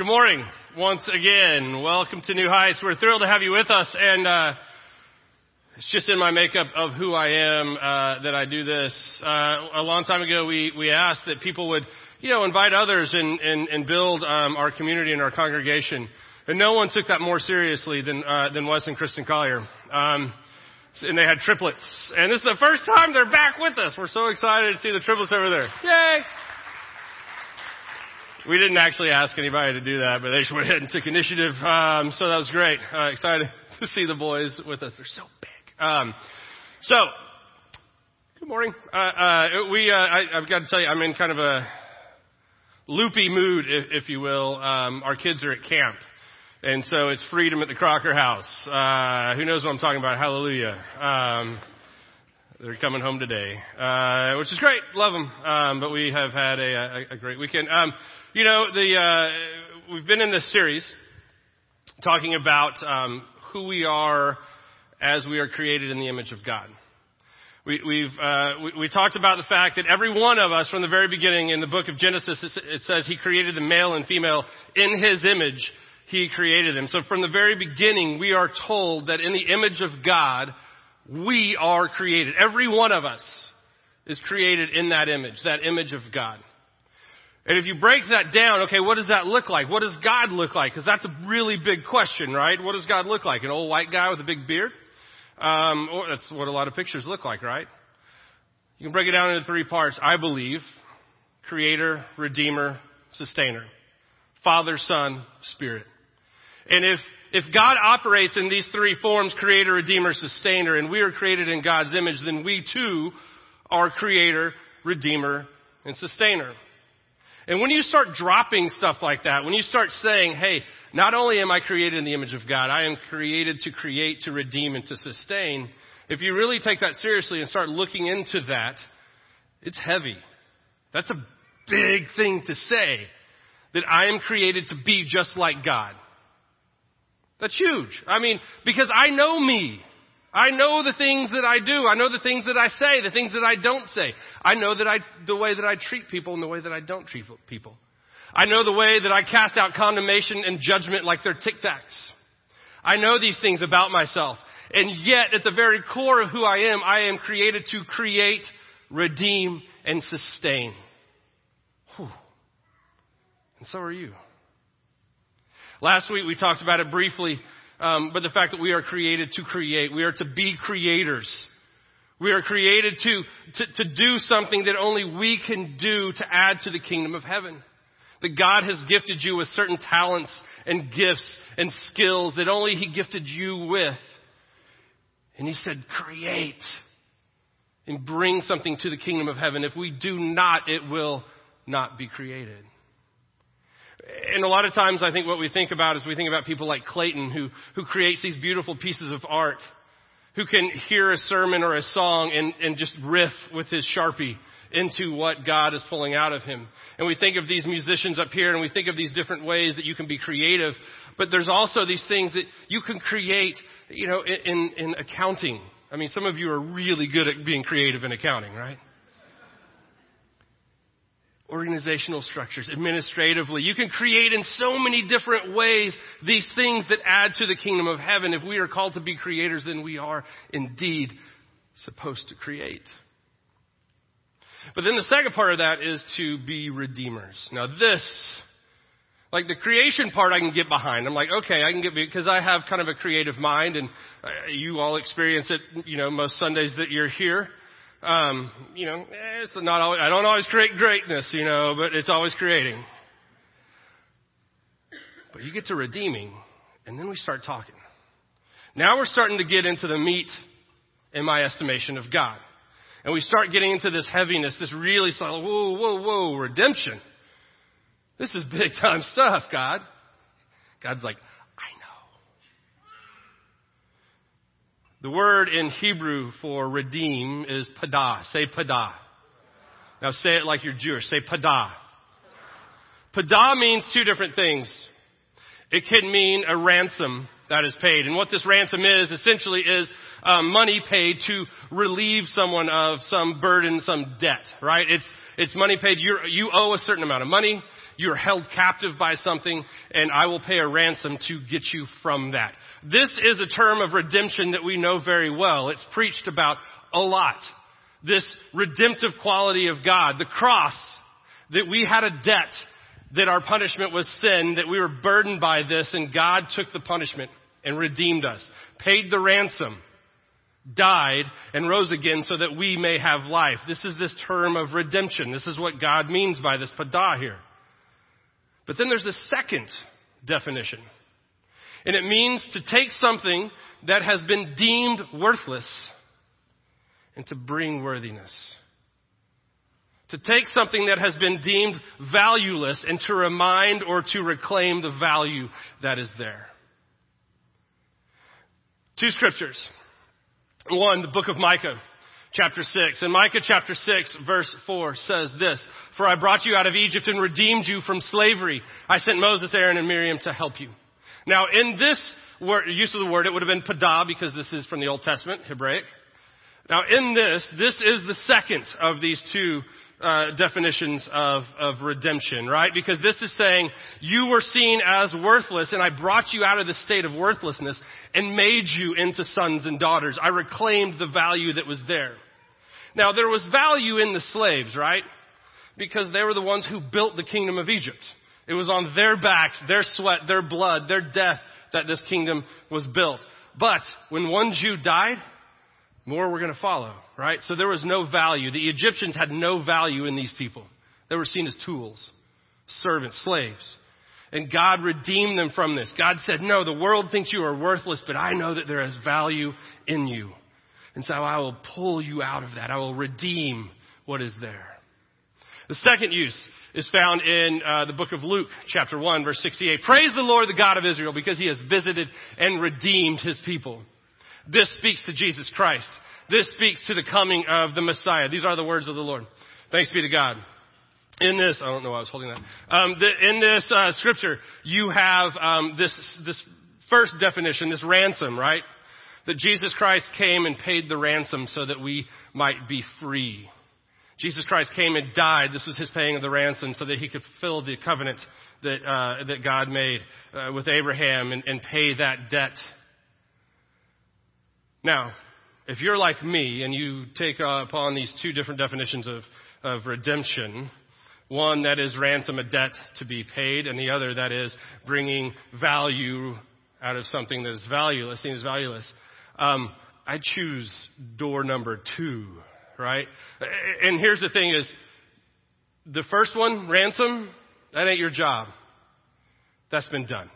Good morning once again. Welcome to New Heights. We're thrilled to have you with us and, uh, it's just in my makeup of who I am, uh, that I do this. Uh, a long time ago we, we asked that people would, you know, invite others and, and, and build, um, our community and our congregation. And no one took that more seriously than, uh, than Wes and Kristen Collier. Um, and they had triplets. And this is the first time they're back with us. We're so excited to see the triplets over there. Yay! We didn't actually ask anybody to do that, but they just went ahead and took initiative. Um, so that was great. Uh, excited to see the boys with us. They're so big. Um, so, good morning. Uh, uh, we, uh, I, have got to tell you, I'm in kind of a loopy mood, if, if you will. Um, our kids are at camp. And so it's freedom at the Crocker house. Uh, who knows what I'm talking about? Hallelujah. Um, they're coming home today, uh, which is great. Love them. Um, but we have had a, a, a great weekend. You know, the, uh, we've been in this series talking about um, who we are as we are created in the image of God. We, we've uh, we, we, talked about the fact that every one of us, from the very beginning in the book of Genesis, it says He created the male and female in His image. He created them. So from the very beginning, we are told that in the image of God, we are created. Every one of us is created in that image, that image of God. And if you break that down, okay, what does that look like? What does God look like? Because that's a really big question, right? What does God look like? An old white guy with a big beard? Um, or that's what a lot of pictures look like, right? You can break it down into three parts. I believe creator, redeemer, sustainer. Father, Son, Spirit. And if, if God operates in these three forms, creator, redeemer, sustainer, and we are created in God's image, then we too are creator, redeemer, and sustainer. And when you start dropping stuff like that, when you start saying, hey, not only am I created in the image of God, I am created to create, to redeem, and to sustain, if you really take that seriously and start looking into that, it's heavy. That's a big thing to say, that I am created to be just like God. That's huge. I mean, because I know me. I know the things that I do. I know the things that I say, the things that I don't say. I know that I, the way that I treat people and the way that I don't treat people. I know the way that I cast out condemnation and judgment like they're tic tacs. I know these things about myself. And yet, at the very core of who I am, I am created to create, redeem, and sustain. Whew. And so are you. Last week we talked about it briefly um, but the fact that we are created to create. We are to be creators. We are created to, to, to do something that only we can do to add to the kingdom of heaven. That God has gifted you with certain talents and gifts and skills that only He gifted you with. And He said, create and bring something to the kingdom of heaven. If we do not, it will not be created. And a lot of times I think what we think about is we think about people like Clayton who, who creates these beautiful pieces of art, who can hear a sermon or a song and, and just riff with his Sharpie into what God is pulling out of him. And we think of these musicians up here and we think of these different ways that you can be creative, but there's also these things that you can create, you know, in, in accounting. I mean, some of you are really good at being creative in accounting, right? Organizational structures, administratively. You can create in so many different ways these things that add to the kingdom of heaven. If we are called to be creators, then we are indeed supposed to create. But then the second part of that is to be redeemers. Now this, like the creation part I can get behind. I'm like, okay, I can get, because I have kind of a creative mind and uh, you all experience it, you know, most Sundays that you're here. Um, you know, it's not always, I don't always create greatness, you know, but it's always creating. But you get to redeeming, and then we start talking. Now we're starting to get into the meat, in my estimation, of God. And we start getting into this heaviness, this really solid, whoa, whoa, whoa, redemption. This is big time stuff, God. God's like, The word in Hebrew for redeem is pada. Say pada. Now say it like you're Jewish. Say pada. Pada means two different things. It can mean a ransom that is paid. And what this ransom is, essentially is um, money paid to relieve someone of some burden, some debt, right? It's, it's money paid. you you owe a certain amount of money. You're held captive by something and I will pay a ransom to get you from that. This is a term of redemption that we know very well. It's preached about a lot. This redemptive quality of God. The cross, that we had a debt, that our punishment was sin, that we were burdened by this, and God took the punishment and redeemed us, paid the ransom, died, and rose again so that we may have life. This is this term of redemption. This is what God means by this padah here. But then there's a second definition. And it means to take something that has been deemed worthless and to bring worthiness. To take something that has been deemed valueless and to remind or to reclaim the value that is there. Two scriptures. One, the book of Micah, chapter 6. And Micah chapter 6 verse 4 says this, For I brought you out of Egypt and redeemed you from slavery. I sent Moses, Aaron, and Miriam to help you. Now in this word, use of the word, it would have been padah because this is from the Old Testament, Hebraic. Now in this, this is the second of these two uh, definitions of, of redemption, right? Because this is saying you were seen as worthless and I brought you out of the state of worthlessness and made you into sons and daughters. I reclaimed the value that was there. Now there was value in the slaves, right? Because they were the ones who built the kingdom of Egypt. It was on their backs, their sweat, their blood, their death that this kingdom was built. But when one Jew died, more were going to follow, right? So there was no value. The Egyptians had no value in these people. They were seen as tools, servants, slaves. And God redeemed them from this. God said, no, the world thinks you are worthless, but I know that there is value in you. And so I will pull you out of that. I will redeem what is there. The second use is found in uh, the book of Luke, chapter 1, verse 68. Praise the Lord, the God of Israel, because he has visited and redeemed his people. This speaks to Jesus Christ. This speaks to the coming of the Messiah. These are the words of the Lord. Thanks be to God. In this, I don't know why I was holding that. Um, the, in this uh, scripture, you have um, this this first definition, this ransom, right? That Jesus Christ came and paid the ransom so that we might be free. Jesus Christ came and died. This was his paying of the ransom so that he could fulfill the covenant that uh, that God made uh, with Abraham and, and pay that debt now, if you're like me and you take upon these two different definitions of, of redemption, one that is ransom, a debt to be paid, and the other that is bringing value out of something that is valueless, seen as valueless, um, I choose door number two, right? And here's the thing is, the first one, ransom, that ain't your job. That's been done.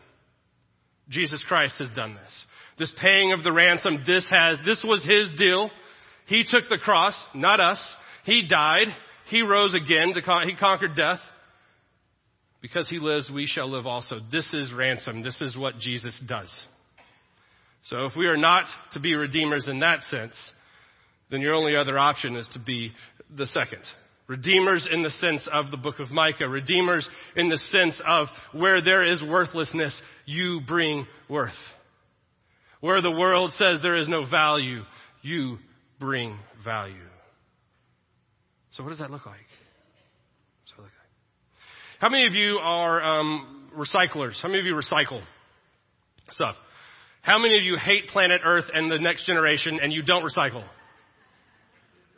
Jesus Christ has done this. This paying of the ransom, this has, this was his deal. He took the cross, not us. He died. He rose again to con- he conquered death. Because he lives, we shall live also. This is ransom. This is what Jesus does. So if we are not to be redeemers in that sense, then your only other option is to be the second. Redeemers in the sense of the book of Micah. Redeemers in the sense of where there is worthlessness, you bring worth. Where the world says there is no value, you bring value. So what does that look like? How many of you are um, recyclers? How many of you recycle stuff? How many of you hate planet Earth and the next generation and you don't recycle?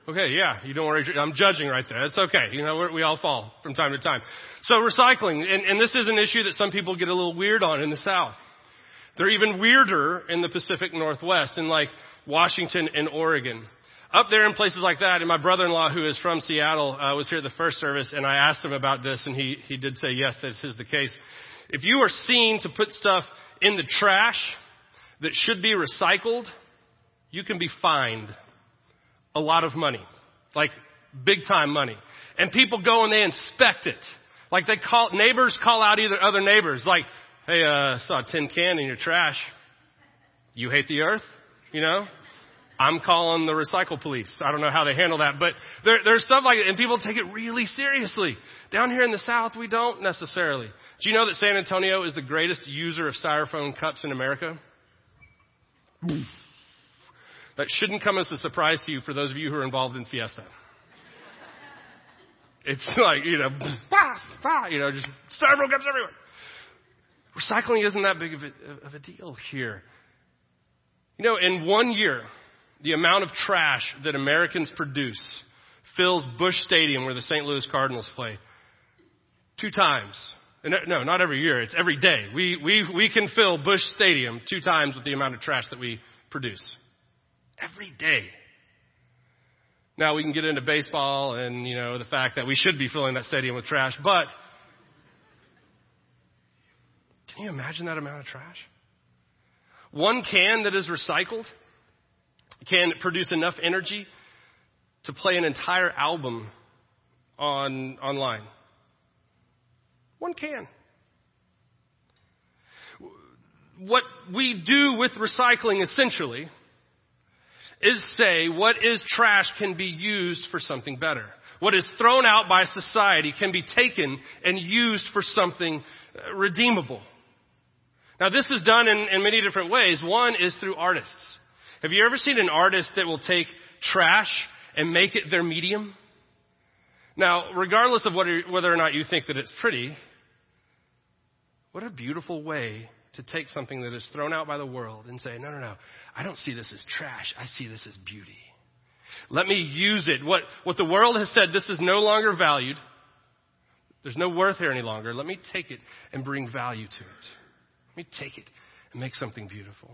Okay, yeah, you don't worry. I'm judging right there. It's okay. You know, we all fall from time to time. So recycling, and, and this is an issue that some people get a little weird on in the South. They're even weirder in the Pacific Northwest, in like Washington and Oregon. Up there in places like that, and my brother-in-law, who is from Seattle, uh, was here at the first service, and I asked him about this, and he, he did say, yes, this is the case. If you are seen to put stuff in the trash that should be recycled, you can be fined a lot of money. Like, big time money. And people go and they inspect it. Like they call, neighbors call out either other neighbors, like, Hey, uh, saw a tin can in your trash. You hate the earth? You know? I'm calling the recycle police. I don't know how they handle that, but there, there's stuff like it, and people take it really seriously. Down here in the South, we don't necessarily. Do you know that San Antonio is the greatest user of styrofoam cups in America? That shouldn't come as a surprise to you for those of you who are involved in Fiesta. It's like, you know, bah, bah, you know, just styrofoam cups everywhere. Recycling isn't that big of a, of a deal here. You know, in one year, the amount of trash that Americans produce fills Busch Stadium where the St. Louis Cardinals play two times. Uh, no, not every year. It's every day. We, we, we can fill Busch Stadium two times with the amount of trash that we produce. Every day. Now we can get into baseball and, you know, the fact that we should be filling that stadium with trash, but can you imagine that amount of trash? One can that is recycled can produce enough energy to play an entire album on online. One can. What we do with recycling essentially is say what is trash can be used for something better. What is thrown out by society can be taken and used for something uh, redeemable. Now this is done in, in many different ways. One is through artists. Have you ever seen an artist that will take trash and make it their medium? Now, regardless of whether, whether or not you think that it's pretty, what a beautiful way to take something that is thrown out by the world and say, no, no, no, I don't see this as trash. I see this as beauty. Let me use it. What, what the world has said, this is no longer valued. There's no worth here any longer. Let me take it and bring value to it. Let me take it and make something beautiful.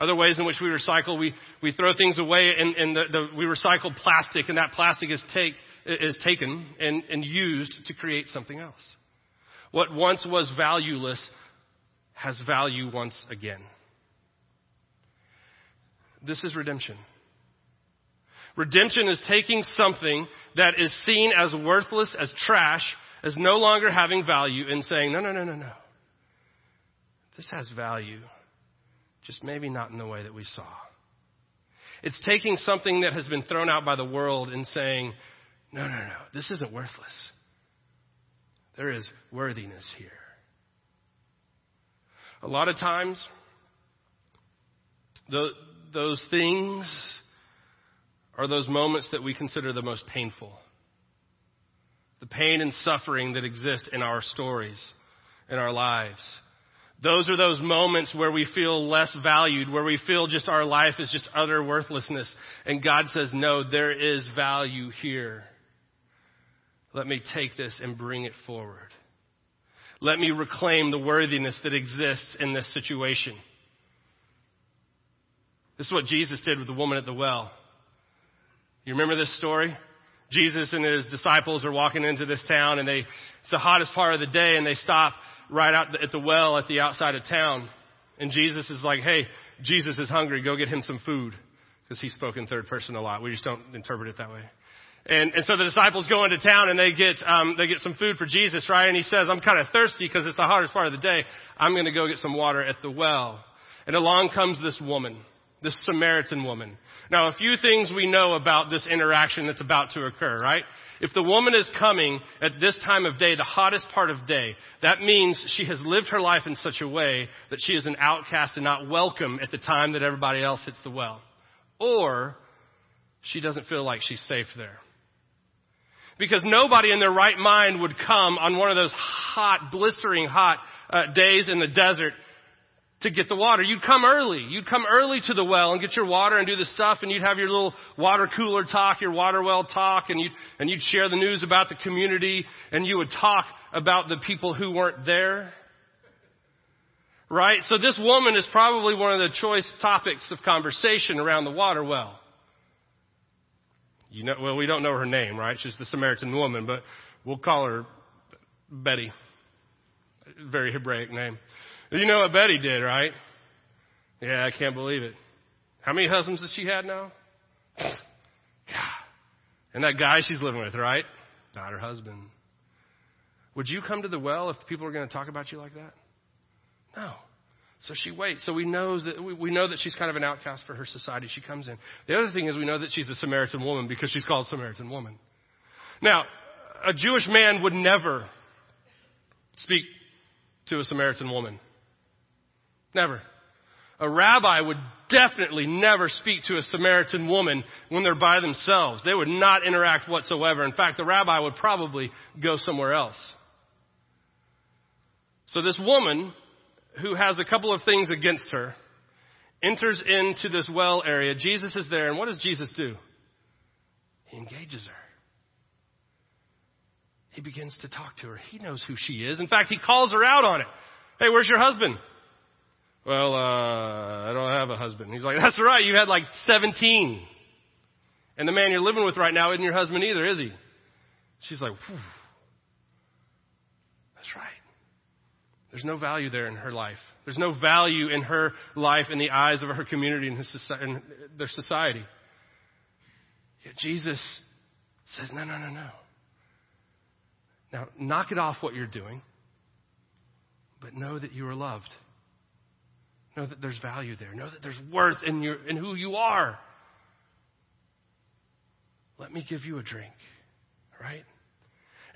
Other ways in which we recycle, we, we throw things away and, and the, the, we recycle plastic and that plastic is, take, is taken and, and used to create something else. What once was valueless has value once again. This is redemption. Redemption is taking something that is seen as worthless, as trash, as no longer having value, and saying, no, no, no, no, no. This has value, just maybe not in the way that we saw. It's taking something that has been thrown out by the world and saying, no, no, no, this isn't worthless. There is worthiness here. A lot of times, the, those things are those moments that we consider the most painful. The pain and suffering that exist in our stories, in our lives. Those are those moments where we feel less valued, where we feel just our life is just utter worthlessness. And God says, no, there is value here. Let me take this and bring it forward. Let me reclaim the worthiness that exists in this situation. This is what Jesus did with the woman at the well. You remember this story? Jesus and his disciples are walking into this town and they, it's the hottest part of the day and they stop right out at the well at the outside of town. And Jesus is like, hey, Jesus is hungry. Go get him some food. Because he spoke in third person a lot. We just don't interpret it that way. And, and so the disciples go into town and they get, um, they get some food for Jesus, right? And he says, I'm kind of thirsty because it's the hottest part of the day. I'm going to go get some water at the well. And along comes this woman, this Samaritan woman. Now, a few things we know about this interaction that's about to occur, right? If the woman is coming at this time of day, the hottest part of day, that means she has lived her life in such a way that she is an outcast and not welcome at the time that everybody else hits the well. Or she doesn't feel like she's safe there. Because nobody in their right mind would come on one of those hot, blistering hot uh, days in the desert to get the water. You'd come early. You'd come early to the well and get your water and do the stuff and you'd have your little water cooler talk, your water well talk and you'd, and you'd share the news about the community and you would talk about the people who weren't there. Right? So this woman is probably one of the choice topics of conversation around the water well. You know, well, we don't know her name, right? She's the Samaritan woman, but we'll call her Betty. Very Hebraic name. You know what Betty did, right? Yeah, I can't believe it. How many husbands has she had now? God. And that guy she's living with, right? Not her husband. Would you come to the well if people are going to talk about you like that? No. So she waits. So we know that we know that she's kind of an outcast for her society. She comes in. The other thing is we know that she's a Samaritan woman because she's called Samaritan woman. Now, a Jewish man would never speak to a Samaritan woman. Never. A rabbi would definitely never speak to a Samaritan woman when they're by themselves. They would not interact whatsoever. In fact, the rabbi would probably go somewhere else. So this woman, who has a couple of things against her, enters into this well area. Jesus is there, and what does Jesus do? He engages her. He begins to talk to her. He knows who she is. In fact, he calls her out on it. Hey, where's your husband? Well, uh, I don't have a husband. He's like, that's right, you had like 17. And the man you're living with right now isn't your husband either, is he? She's like, Phew. that's right. There's no value there in her life. There's no value in her life in the eyes of her community and their society. Yet Jesus says, no, no, no, no. Now, knock it off what you're doing, but know that you are loved. Know that there's value there. Know that there's worth in, your, in who you are. Let me give you a drink, right?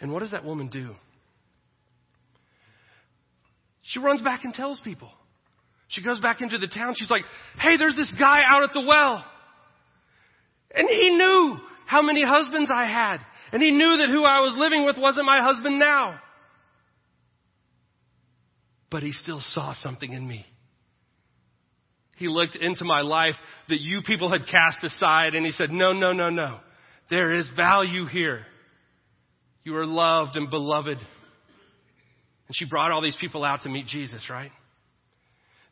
And what does that woman do? She runs back and tells people. She goes back into the town. She's like, hey, there's this guy out at the well. And he knew how many husbands I had. And he knew that who I was living with wasn't my husband now. But he still saw something in me. He looked into my life that you people had cast aside and he said, no, no, no, no. There is value here. You are loved and beloved. And she brought all these people out to meet Jesus, right?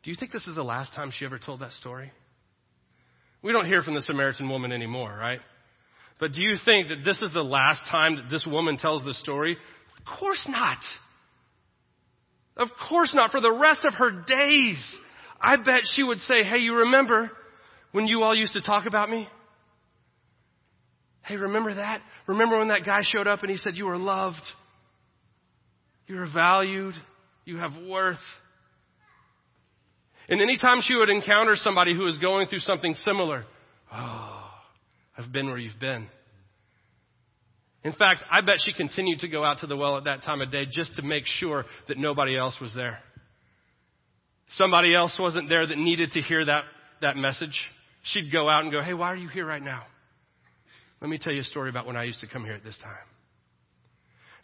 Do you think this is the last time she ever told that story? We don't hear from the Samaritan woman anymore, right? But do you think that this is the last time that this woman tells the story? Of course not. Of course not. For the rest of her days, I bet she would say, Hey, you remember when you all used to talk about me? Hey, remember that? Remember when that guy showed up and he said you were loved? You're valued. You have worth. And anytime she would encounter somebody who was going through something similar, oh, I've been where you've been. In fact, I bet she continued to go out to the well at that time of day just to make sure that nobody else was there. Somebody else wasn't there that needed to hear that, that message. She'd go out and go, Hey, why are you here right now? Let me tell you a story about when I used to come here at this time.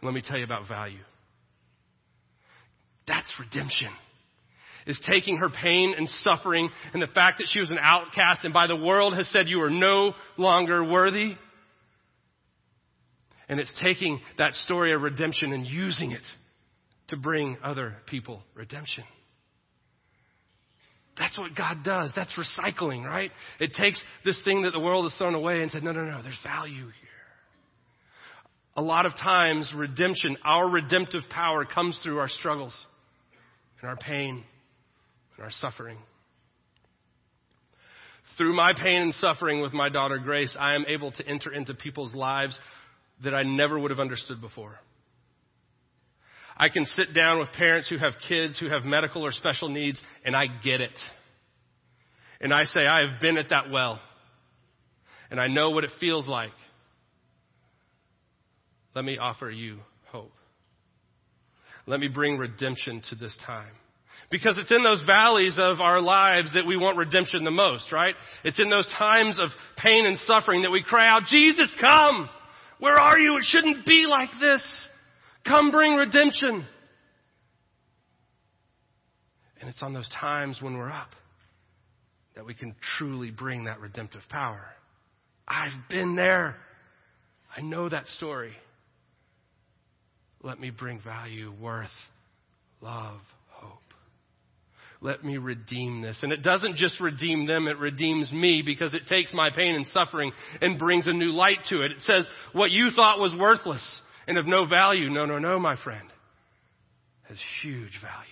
Let me tell you about value. That's redemption. Is taking her pain and suffering and the fact that she was an outcast and by the world has said you are no longer worthy. And it's taking that story of redemption and using it to bring other people redemption. That's what God does. That's recycling, right? It takes this thing that the world has thrown away and said, no, no, no, there's value here. A lot of times, redemption, our redemptive power comes through our struggles and our pain and our suffering. Through my pain and suffering with my daughter Grace, I am able to enter into people's lives that I never would have understood before. I can sit down with parents who have kids who have medical or special needs, and I get it. And I say, I have been at that well, and I know what it feels like. Let me offer you. Let me bring redemption to this time. Because it's in those valleys of our lives that we want redemption the most, right? It's in those times of pain and suffering that we cry out, Jesus, come! Where are you? It shouldn't be like this. Come bring redemption. And it's on those times when we're up that we can truly bring that redemptive power. I've been there. I know that story. Let me bring value, worth, love, hope. Let me redeem this. And it doesn't just redeem them, it redeems me because it takes my pain and suffering and brings a new light to it. It says, what you thought was worthless and of no value, no, no, no, my friend, has huge value.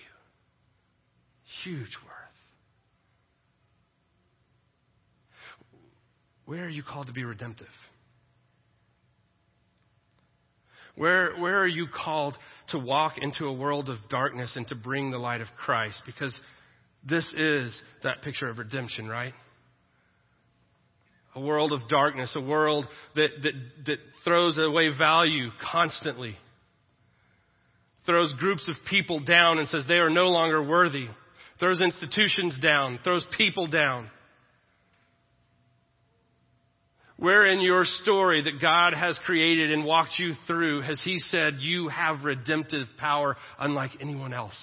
Huge worth. Where are you called to be redemptive? Where, where are you called to walk into a world of darkness and to bring the light of Christ? Because this is that picture of redemption, right? A world of darkness, a world that, that, that throws away value constantly, throws groups of people down and says they are no longer worthy, throws institutions down, throws people down. Where in your story that God has created and walked you through has He said you have redemptive power unlike anyone else?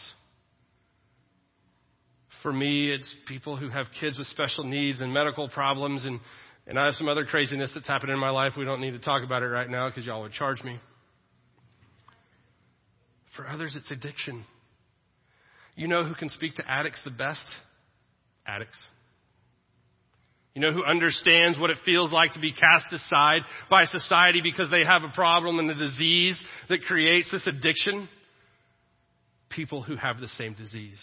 For me, it's people who have kids with special needs and medical problems and, and I have some other craziness that's happened in my life. We don't need to talk about it right now because y'all would charge me. For others, it's addiction. You know who can speak to addicts the best? Addicts. You know who understands what it feels like to be cast aside by society because they have a problem and a disease that creates this addiction? People who have the same disease.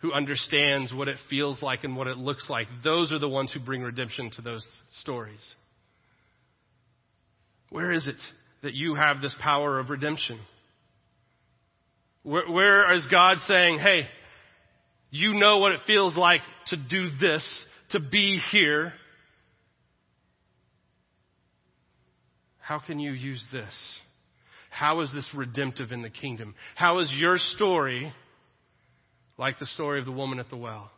Who understands what it feels like and what it looks like. Those are the ones who bring redemption to those stories. Where is it that you have this power of redemption? Where, where is God saying, hey, you know what it feels like to do this, to be here. How can you use this? How is this redemptive in the kingdom? How is your story like the story of the woman at the well?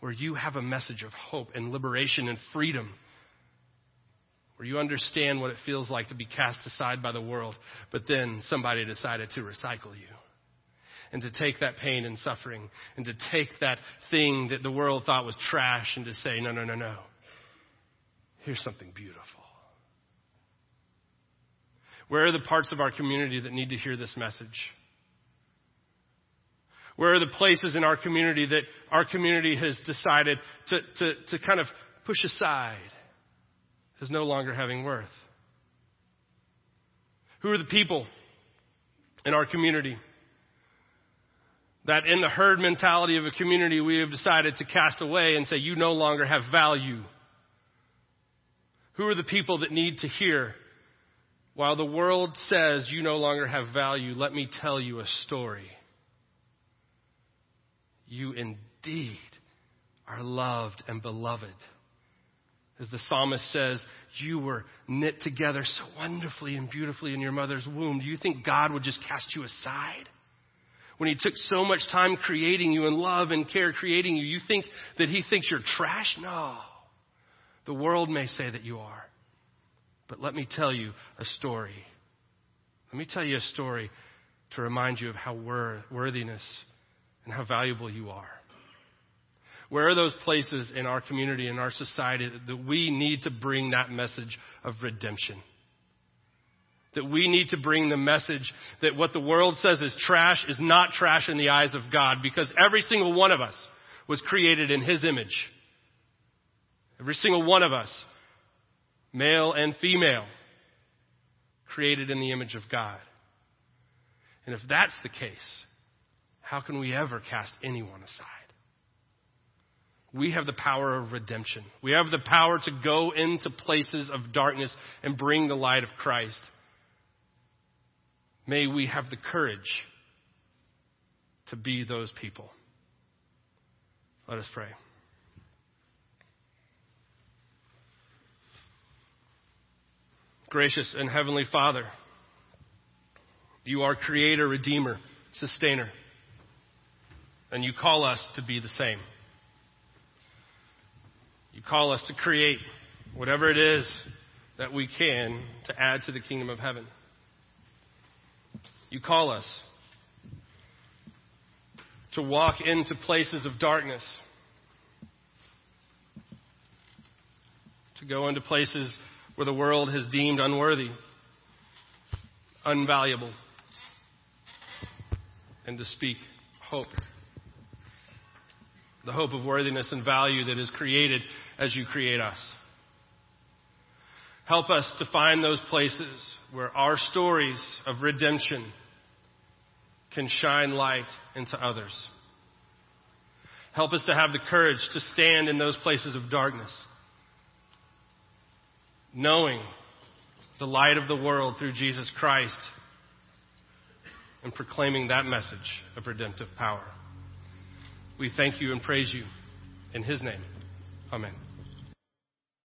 Where you have a message of hope and liberation and freedom where you understand what it feels like to be cast aside by the world, but then somebody decided to recycle you. And to take that pain and suffering, and to take that thing that the world thought was trash, and to say, no, no, no, no. Here's something beautiful. Where are the parts of our community that need to hear this message? Where are the places in our community that our community has decided to, to, to kind of push aside? as no longer having worth? Who are the people in our community that in the herd mentality of a community we have decided to cast away and say you no longer have value? Who are the people that need to hear while the world says you no longer have value, let me tell you a story. You indeed are loved and beloved. As the psalmist says, you were knit together so wonderfully and beautifully in your mother's womb. Do you think God would just cast you aside? When he took so much time creating you and love and care creating you, you think that he thinks you're trash? No. The world may say that you are. But let me tell you a story. Let me tell you a story to remind you of how worthiness and how valuable you are. Where are those places in our community, in our society, that we need to bring that message of redemption? That we need to bring the message that what the world says is trash is not trash in the eyes of God because every single one of us was created in His image. Every single one of us, male and female, created in the image of God. And if that's the case, how can we ever cast anyone aside? We have the power of redemption. We have the power to go into places of darkness and bring the light of Christ. May we have the courage to be those people. Let us pray. Gracious and Heavenly Father, you are Creator, Redeemer, Sustainer, and you call us to be the same. You call us to create whatever it is that we can to add to the kingdom of heaven. You call us to walk into places of darkness, to go into places where the world has deemed unworthy, unvaluable, and to speak hope the hope of worthiness and value that is created as you create us. Help us to find those places where our stories of redemption can shine light into others. Help us to have the courage to stand in those places of darkness, knowing the light of the world through Jesus Christ and proclaiming that message of redemptive power. We thank you and praise you. In his name, amen.